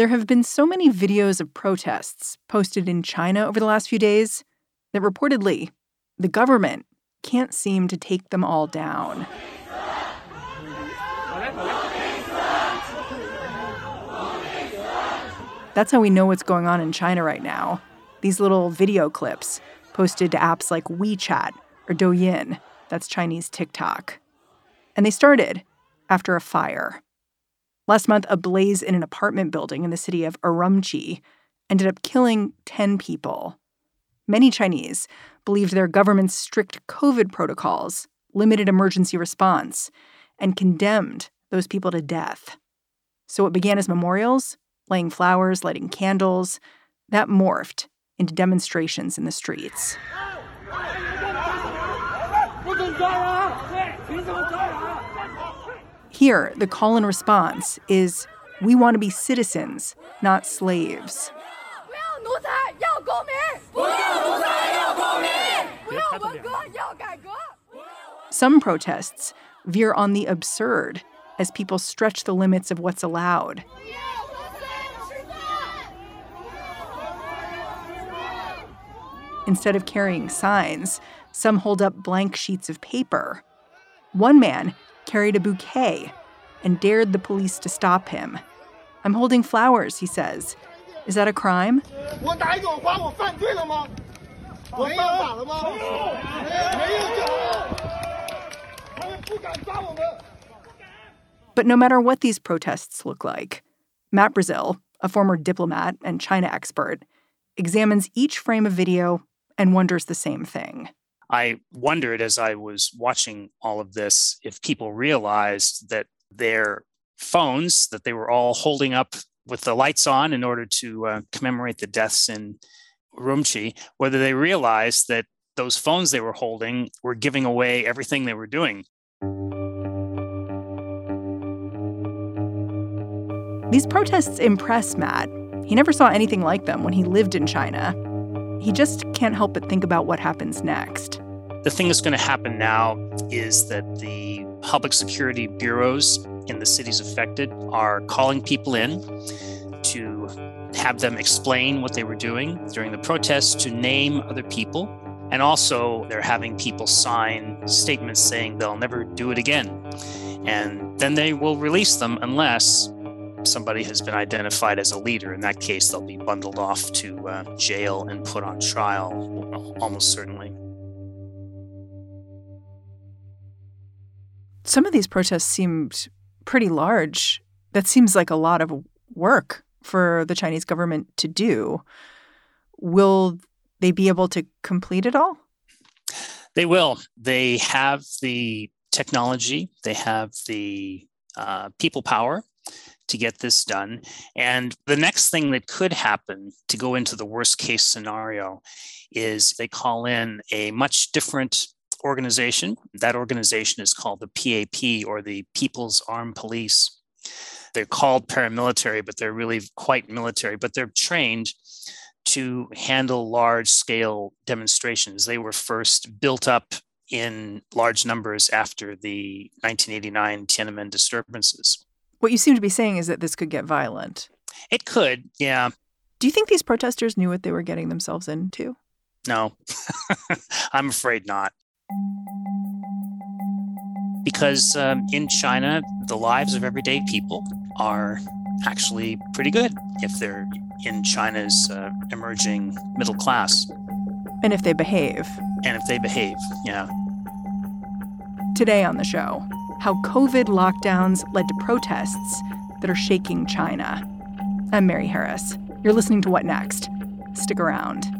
There have been so many videos of protests posted in China over the last few days that reportedly the government can't seem to take them all down. That's how we know what's going on in China right now. These little video clips posted to apps like WeChat or Douyin, that's Chinese TikTok. And they started after a fire. Last month, a blaze in an apartment building in the city of Urumqi ended up killing 10 people. Many Chinese believed their government's strict COVID protocols limited emergency response and condemned those people to death. So, what began as memorials, laying flowers, lighting candles, that morphed into demonstrations in the streets. Here, the call and response is we want to be citizens, not slaves. Some protests veer on the absurd as people stretch the limits of what's allowed. Instead of carrying signs, some hold up blank sheets of paper. One man carried a bouquet and dared the police to stop him. I'm holding flowers, he says. Is that a crime? But no matter what these protests look like, Matt Brazil, a former diplomat and China expert, examines each frame of video and wonders the same thing. I wondered as I was watching all of this if people realized that their phones that they were all holding up with the lights on in order to uh, commemorate the deaths in Urumqi, whether they realized that those phones they were holding were giving away everything they were doing. These protests impress Matt. He never saw anything like them when he lived in China. He just can't help but think about what happens next. The thing that's going to happen now is that the public security bureaus in the cities affected are calling people in to have them explain what they were doing during the protests, to name other people. And also, they're having people sign statements saying they'll never do it again. And then they will release them unless somebody has been identified as a leader. In that case, they'll be bundled off to uh, jail and put on trial, almost certainly. Some of these protests seemed pretty large. That seems like a lot of work for the Chinese government to do. Will they be able to complete it all? They will. They have the technology, they have the uh, people power to get this done. And the next thing that could happen to go into the worst case scenario is they call in a much different organization. That organization is called the PAP or the People's Armed Police. They're called paramilitary, but they're really quite military, but they're trained to handle large scale demonstrations. They were first built up in large numbers after the 1989 Tiananmen disturbances. What you seem to be saying is that this could get violent. It could, yeah. Do you think these protesters knew what they were getting themselves into? No, I'm afraid not. Because um, in China, the lives of everyday people are actually pretty good if they're in China's uh, emerging middle class. And if they behave. And if they behave, yeah. Today on the show, how COVID lockdowns led to protests that are shaking China. I'm Mary Harris. You're listening to What Next? Stick around.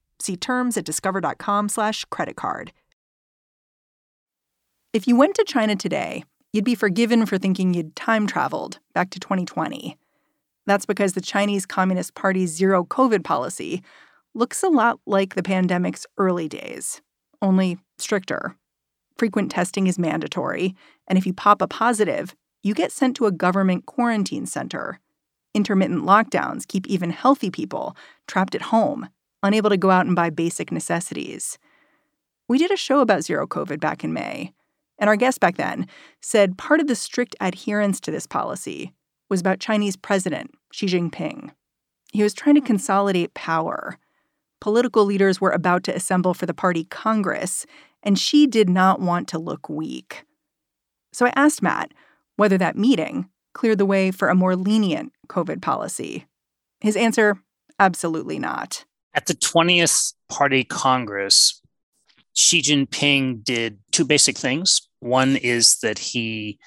See terms at discover.com/slash credit card. If you went to China today, you'd be forgiven for thinking you'd time traveled back to 2020. That's because the Chinese Communist Party's zero COVID policy looks a lot like the pandemic's early days, only stricter. Frequent testing is mandatory, and if you pop a positive, you get sent to a government quarantine center. Intermittent lockdowns keep even healthy people trapped at home, unable to go out and buy basic necessities. We did a show about zero COVID back in May, and our guest back then said part of the strict adherence to this policy was about Chinese President Xi Jinping. He was trying to hmm. consolidate power. Political leaders were about to assemble for the party Congress, and Xi did not want to look weak. So I asked Matt whether that meeting cleared the way for a more lenient COVID policy. His answer absolutely not. At the 20th Party Congress, Xi Jinping did two basic things. One is that he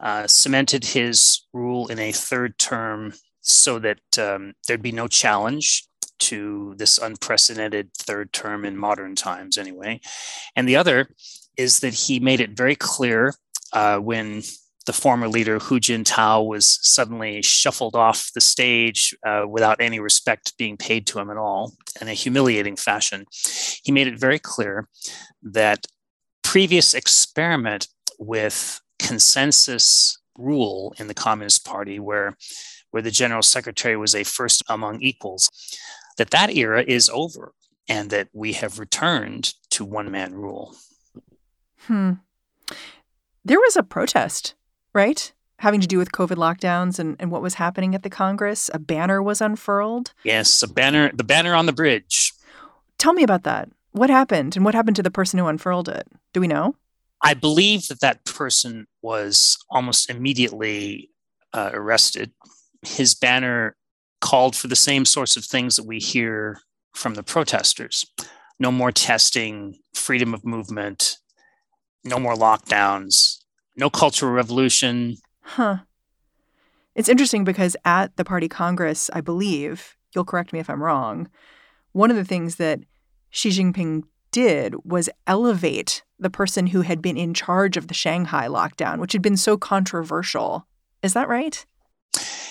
uh, cemented his rule in a third term so that um, there'd be no challenge to this unprecedented third term in modern times, anyway. And the other is that he made it very clear uh, when the former leader Hu Jintao was suddenly shuffled off the stage uh, without any respect being paid to him at all in a humiliating fashion. He made it very clear that previous experiment with consensus rule in the Communist Party, where where the general secretary was a first among equals, that that era is over and that we have returned to one man rule. Hmm. There was a protest right? Having to do with COVID lockdowns and, and what was happening at the Congress. A banner was unfurled. Yes, a banner, the banner on the bridge. Tell me about that. What happened and what happened to the person who unfurled it? Do we know? I believe that that person was almost immediately uh, arrested. His banner called for the same sorts of things that we hear from the protesters no more testing, freedom of movement, no more lockdowns, no cultural revolution. Huh. It's interesting because at the party congress, I believe, you'll correct me if I'm wrong, one of the things that Xi Jinping did was elevate the person who had been in charge of the Shanghai lockdown, which had been so controversial. Is that right?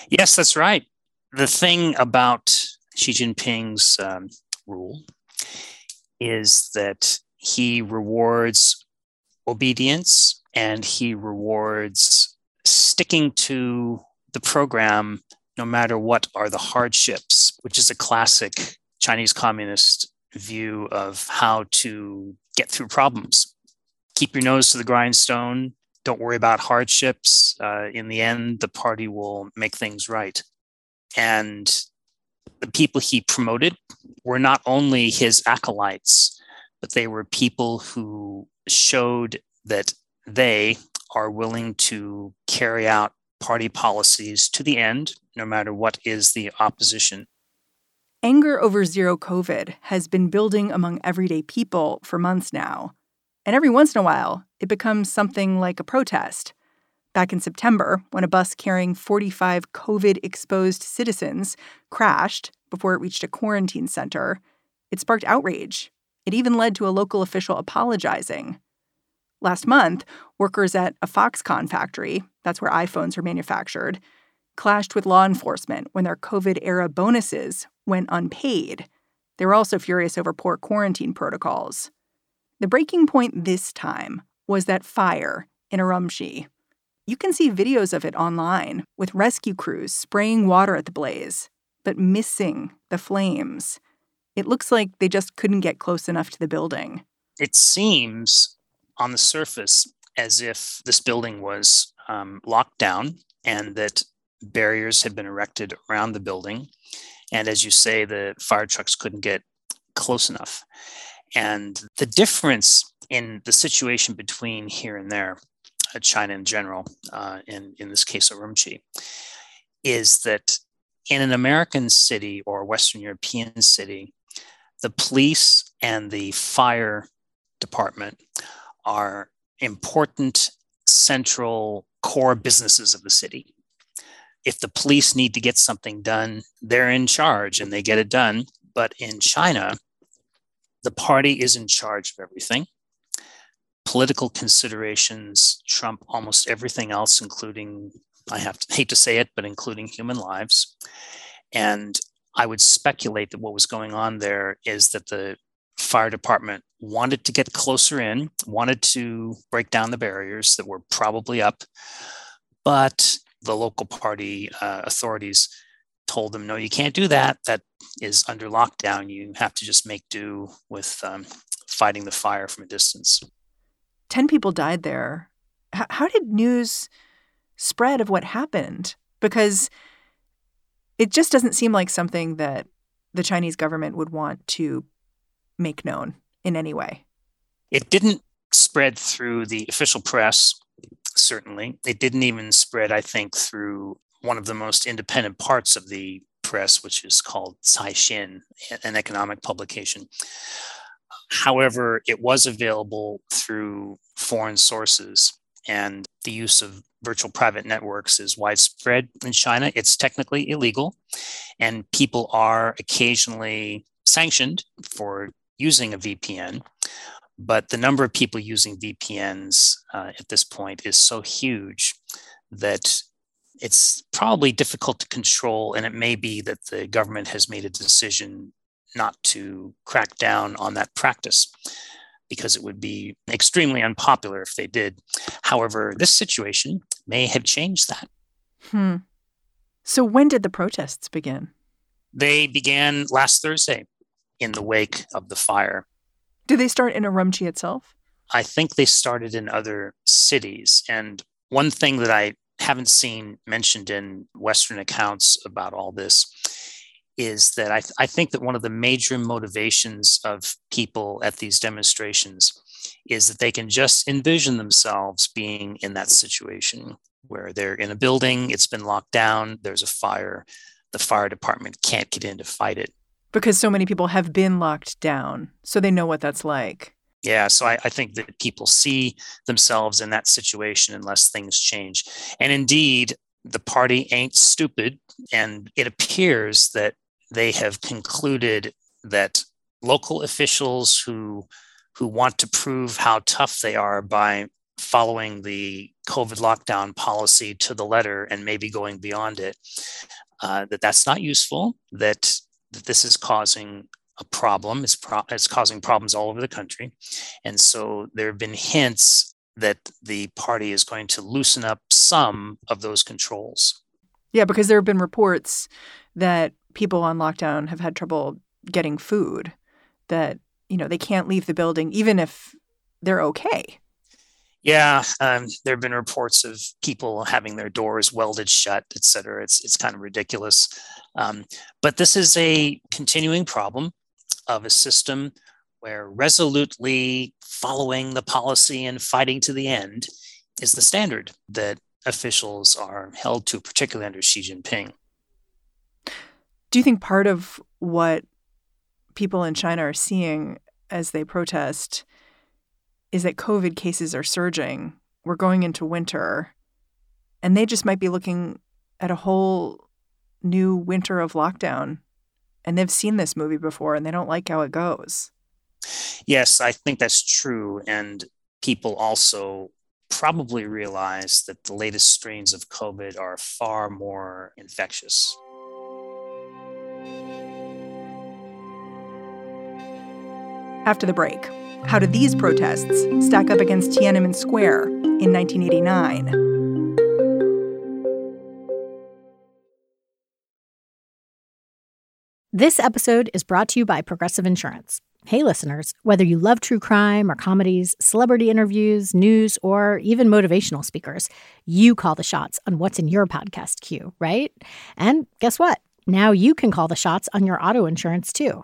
Yes, that's right. The thing about Xi Jinping's um, rule is that he rewards obedience and he rewards sticking to the program no matter what are the hardships, which is a classic Chinese communist view of how to get through problems. Keep your nose to the grindstone. Don't worry about hardships. Uh, in the end, the party will make things right. And the people he promoted were not only his acolytes, but they were people who showed that they are willing to carry out party policies to the end, no matter what is the opposition. Anger over zero COVID has been building among everyday people for months now. And every once in a while, it becomes something like a protest. Back in September, when a bus carrying 45 COVID exposed citizens crashed before it reached a quarantine center, it sparked outrage. It even led to a local official apologizing. Last month, workers at a Foxconn factory, that's where iPhones are manufactured, clashed with law enforcement when their COVID era bonuses went unpaid. They were also furious over poor quarantine protocols. The breaking point this time was that fire in Urumqi. You can see videos of it online with rescue crews spraying water at the blaze, but missing the flames. It looks like they just couldn't get close enough to the building. It seems on the surface as if this building was um, locked down and that barriers had been erected around the building. And as you say, the fire trucks couldn't get close enough. And the difference in the situation between here and there, uh, China in general, uh, in, in this case, Urumqi, is that in an American city or Western European city, the police and the fire department are important central core businesses of the city. If the police need to get something done, they're in charge and they get it done. But in China, the party is in charge of everything. political considerations trump almost everything else, including, I have to hate to say it, but including human lives. And I would speculate that what was going on there is that the fire department wanted to get closer in, wanted to break down the barriers that were probably up, but the local party uh, authorities told them, no, you can't do that. That is under lockdown. You have to just make do with um, fighting the fire from a distance. 10 people died there. H- how did news spread of what happened? Because it just doesn't seem like something that the Chinese government would want to make known in any way. It didn't spread through the official press, certainly. It didn't even spread, I think, through one of the most independent parts of the press, which is called Caixin, an economic publication. However, it was available through foreign sources, and the use of virtual private networks is widespread in China. It's technically illegal, and people are occasionally sanctioned for using a VPN. But the number of people using VPNs uh, at this point is so huge that it's probably difficult to control. And it may be that the government has made a decision not to crack down on that practice because it would be extremely unpopular if they did. However, this situation may have changed that. Hmm. So, when did the protests begin? They began last Thursday in the wake of the fire. Did they start in Urumqi itself? I think they started in other cities. And one thing that I haven't seen mentioned in Western accounts about all this is that I, th- I think that one of the major motivations of people at these demonstrations is that they can just envision themselves being in that situation where they're in a building, it's been locked down, there's a fire, the fire department can't get in to fight it. Because so many people have been locked down, so they know what that's like. Yeah, so I, I, think that people see themselves in that situation unless things change. And indeed, the party ain't stupid. And it appears that they have concluded that local officials who who want to prove how tough they are by following the COVID lockdown policy to the letter and maybe going beyond it, uh, that that's not useful. That that this is causing a problem. It's, pro- it's causing problems all over the country. And so there have been hints that the party is going to loosen up some of those controls. Yeah, because there have been reports that people on lockdown have had trouble getting food, that, you know, they can't leave the building even if they're okay. Yeah, um, there have been reports of people having their doors welded shut, et cetera. It's, it's kind of ridiculous. Um, but this is a continuing problem of a system where resolutely following the policy and fighting to the end is the standard that officials are held to, particularly under Xi Jinping. Do you think part of what people in China are seeing as they protest is that COVID cases are surging? We're going into winter, and they just might be looking at a whole new winter of lockdown and they've seen this movie before and they don't like how it goes. Yes, I think that's true. And people also probably realize that the latest strains of COVID are far more infectious. After the break, how do these protests stack up against Tiananmen Square in 1989? This episode is brought to you by Progressive Insurance. Hey, listeners, whether you love true crime or comedies, celebrity interviews, news, or even motivational speakers, you call the shots on what's in your podcast queue, right? And guess what? Now you can call the shots on your auto insurance too.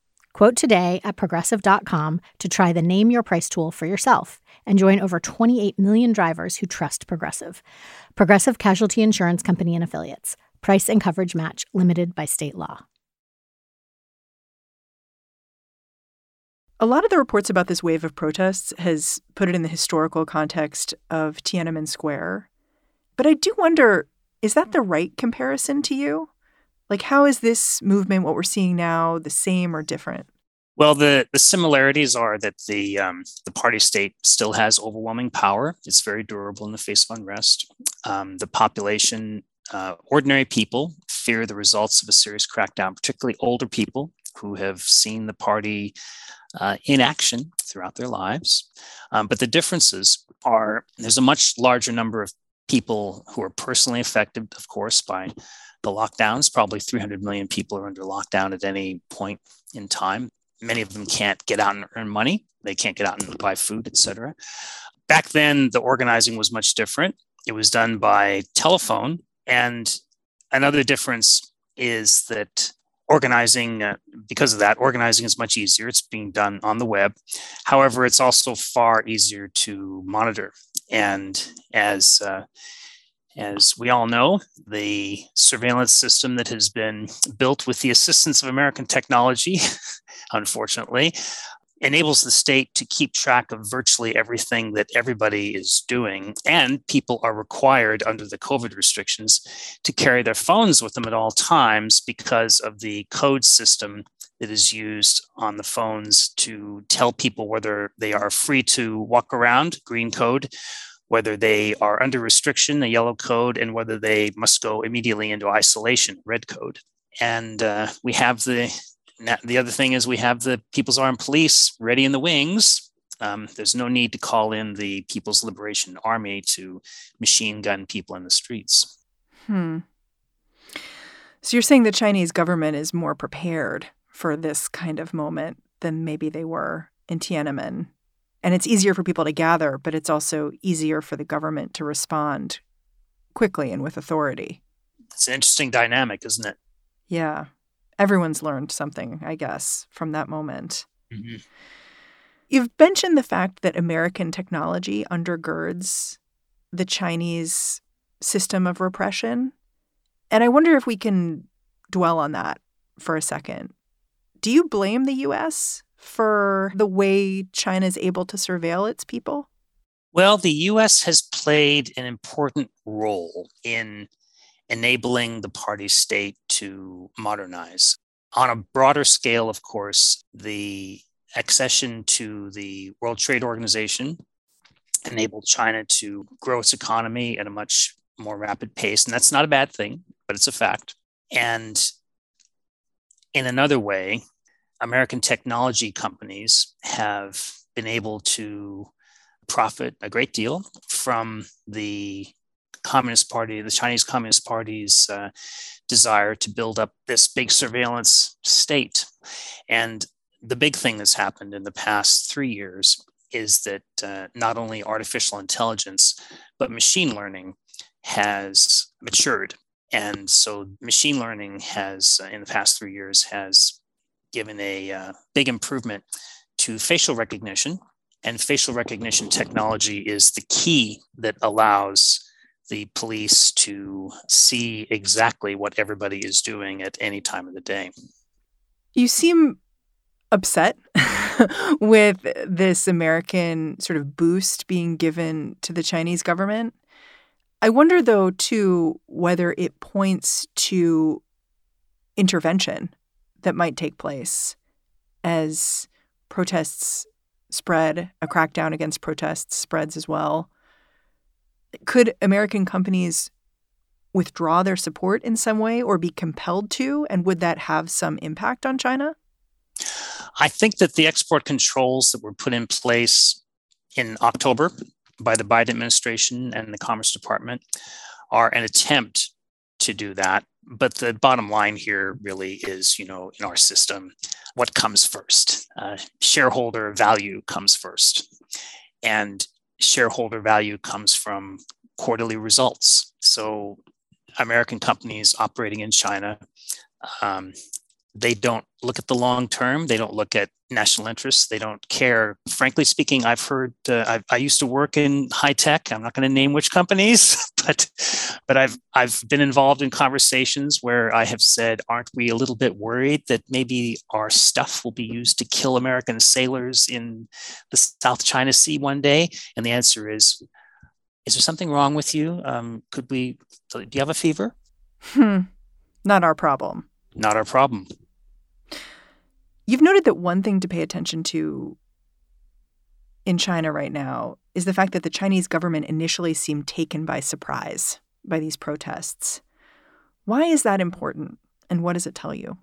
Quote today at progressive.com to try the Name Your Price tool for yourself and join over 28 million drivers who trust Progressive. Progressive Casualty Insurance Company and Affiliates. Price and coverage match limited by state law. A lot of the reports about this wave of protests has put it in the historical context of Tiananmen Square. But I do wonder is that the right comparison to you? Like, how is this movement, what we're seeing now, the same or different? Well, the, the similarities are that the um, the party state still has overwhelming power. It's very durable in the face of unrest. Um, the population, uh, ordinary people, fear the results of a serious crackdown, particularly older people who have seen the party uh, in action throughout their lives. Um, but the differences are there's a much larger number of people who are personally affected, of course, by the lockdowns. Probably 300 million people are under lockdown at any point in time. Many of them can't get out and earn money. They can't get out and buy food, etc. Back then, the organizing was much different. It was done by telephone. And another difference is that organizing, uh, because of that, organizing is much easier. It's being done on the web. However, it's also far easier to monitor. And as uh, as we all know, the surveillance system that has been built with the assistance of American technology, unfortunately, enables the state to keep track of virtually everything that everybody is doing. And people are required under the COVID restrictions to carry their phones with them at all times because of the code system that is used on the phones to tell people whether they are free to walk around, green code, whether they are under restriction, the yellow code, and whether they must go immediately into isolation, red code. And uh, we have the the other thing is we have the People's Armed Police ready in the wings. Um, there's no need to call in the People's Liberation Army to machine gun people in the streets. Hmm. So you're saying the Chinese government is more prepared for this kind of moment than maybe they were in Tiananmen. And it's easier for people to gather, but it's also easier for the government to respond quickly and with authority. It's an interesting dynamic, isn't it? Yeah everyone's learned something, I guess, from that moment. Mm-hmm. You've mentioned the fact that American technology undergirds the Chinese system of repression. And I wonder if we can dwell on that for a second. Do you blame the US for the way China is able to surveil its people? Well, the US has played an important role in enabling the party state to modernize. On a broader scale, of course, the accession to the World Trade Organization enabled China to grow its economy at a much more rapid pace. And that's not a bad thing, but it's a fact. And in another way, American technology companies have been able to profit a great deal from the Communist Party, the Chinese Communist Party's uh, desire to build up this big surveillance state. And the big thing that's happened in the past three years is that uh, not only artificial intelligence, but machine learning has matured. And so machine learning has, in the past three years, has given a uh, big improvement to facial recognition. And facial recognition technology is the key that allows the police to see exactly what everybody is doing at any time of the day. You seem upset with this American sort of boost being given to the Chinese government. I wonder, though, too, whether it points to intervention that might take place as protests spread, a crackdown against protests spreads as well. Could American companies withdraw their support in some way or be compelled to? And would that have some impact on China? I think that the export controls that were put in place in October by the Biden administration and the Commerce Department are an attempt to do that. But the bottom line here really is, you know, in our system, what comes first? Uh, shareholder value comes first. And shareholder value comes from quarterly results. So, American companies operating in China um, they don't look at the long term. They don't look at national interests. They don't care. Frankly speaking, I've heard. Uh, I, I, used to work in high tech. I'm not going to name which companies, but but I've I've been involved in conversations where I have said, "Aren't we a little bit worried that maybe our stuff will be used to kill American sailors in the South China Sea one day?" And the answer is, "Is there something wrong with you? Um, could we? Do you have a fever?" Hmm. Not our problem. Not our problem. You've noted that one thing to pay attention to in China right now is the fact that the Chinese government initially seemed taken by surprise by these protests. Why is that important, and what does it tell you?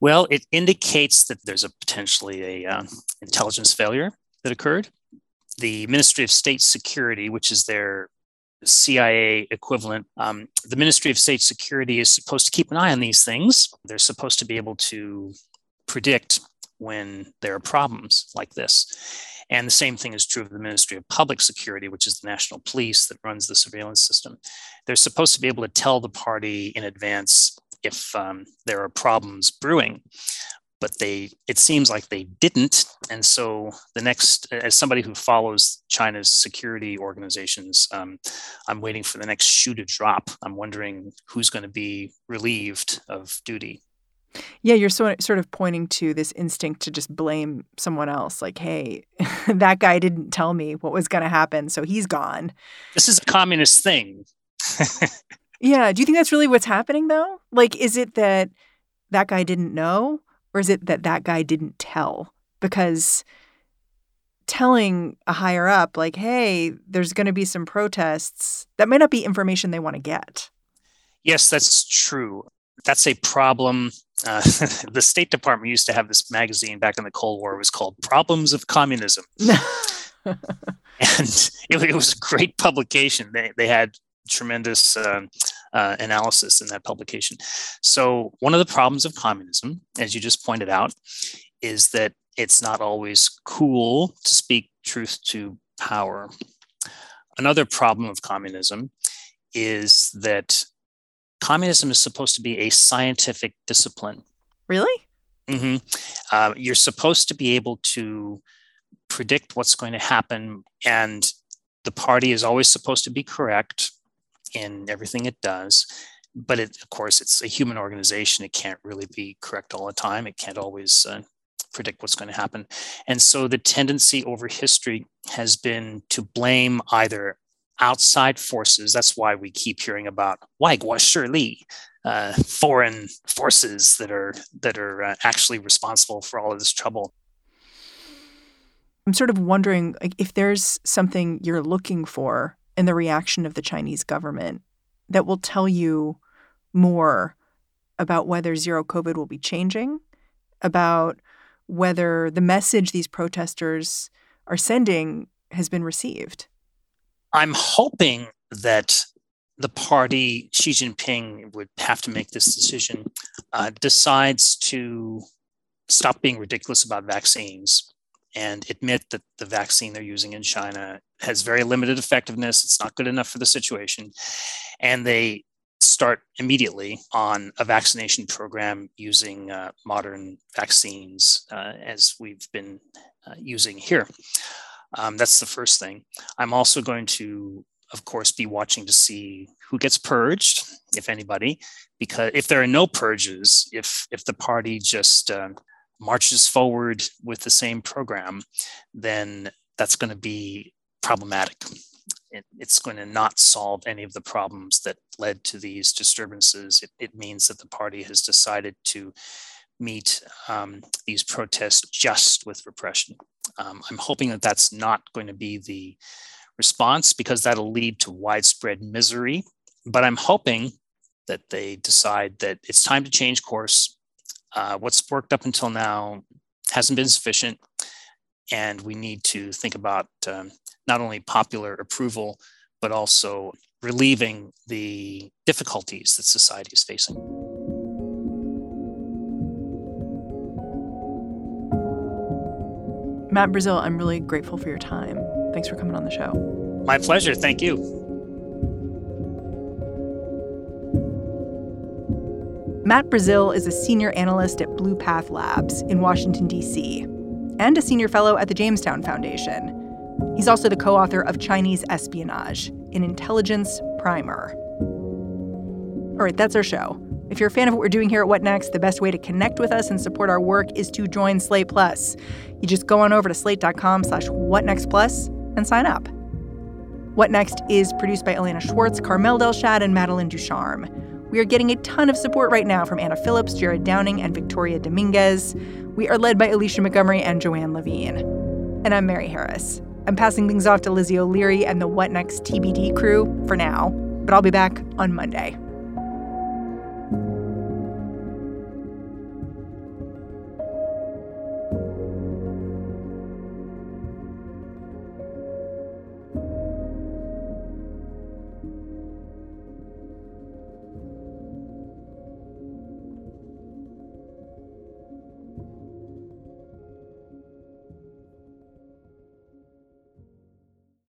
Well, it indicates that there's a potentially a uh, intelligence failure that occurred. The Ministry of State Security, which is their CIA equivalent. Um, the Ministry of State Security is supposed to keep an eye on these things. They're supposed to be able to predict when there are problems like this. And the same thing is true of the Ministry of Public Security, which is the national police that runs the surveillance system. They're supposed to be able to tell the party in advance if um, there are problems brewing but they it seems like they didn't and so the next as somebody who follows china's security organizations um, i'm waiting for the next shoe to drop i'm wondering who's going to be relieved of duty yeah you're sort sort of pointing to this instinct to just blame someone else like hey that guy didn't tell me what was going to happen so he's gone this is a communist thing yeah do you think that's really what's happening though like is it that that guy didn't know or is it that that guy didn't tell? Because telling a higher up, like, hey, there's going to be some protests, that might not be information they want to get. Yes, that's true. That's a problem. Uh, the State Department used to have this magazine back in the Cold War. It was called Problems of Communism. and it, it, was a great publication. They, they had tremendous uh, uh, analysis in that publication. So, one of the problems of communism, as you just pointed out, is that it's not always cool to speak truth to power. Another problem of communism is that communism is supposed to be a scientific discipline. Really? Mm-hmm. Uh, you're supposed to be able to predict what's going to happen, and the party is always supposed to be correct in everything it does. But it, of course, it's a human organization. It can't really be correct all the time. It can't always uh, predict what's going to happen. And so the tendency over history has been to blame either outside forces. That's why we keep hearing about Waiguo Shili, uh, foreign forces that are that are uh, actually responsible for all of this trouble. I'm sort of wondering like, if there's something you're looking for in the reaction of the Chinese government that will tell you more about whether zero COVID will be changing, about whether the message these protesters are sending has been received. I'm hoping that the party, Xi Jinping would have to make this decision, uh, decides to stop being ridiculous about vaccines and admit that the vaccine they're using in China has very limited effectiveness. It's not good enough for the situation. And they start immediately on a vaccination program using uh, modern vaccines uh, as we've been uh, using here. Um, that's the first thing. I'm also going to, of course, be watching to see who gets purged, if anybody, because if there are no purges, if if the party just uh, marches forward with the same program, then that's going to be problematic. It, it's going to not solve any of the problems that led to these disturbances. It, it means that the party has decided to meet um, these protests just with repression. Um, I'm hoping that that's not going to be the response because that'll lead to widespread misery. But I'm hoping that they decide that it's time to change course uh, what's worked up until now hasn't been sufficient. And we need to think about um, not only popular approval, but also relieving the difficulties that society is facing. Matt Brazil, I'm really grateful for your time. Thanks for coming on the show. My pleasure. Thank you. Matt Brazil is a senior analyst at Blue Path Labs in Washington, D.C., and a senior fellow at the Jamestown Foundation. He's also the co author of Chinese Espionage, an intelligence primer. All right, that's our show. If you're a fan of what we're doing here at What Next, the best way to connect with us and support our work is to join Slate Plus. You just go on over to slate.com slash whatnextplus and sign up. What Next is produced by Elena Schwartz, Carmel Delshad, and Madeline Ducharme. We are getting a ton of support right now from Anna Phillips, Jared Downing, and Victoria Dominguez. We are led by Alicia Montgomery and Joanne Levine. And I'm Mary Harris. I'm passing things off to Lizzie O'Leary and the What Next TBD crew for now, but I'll be back on Monday.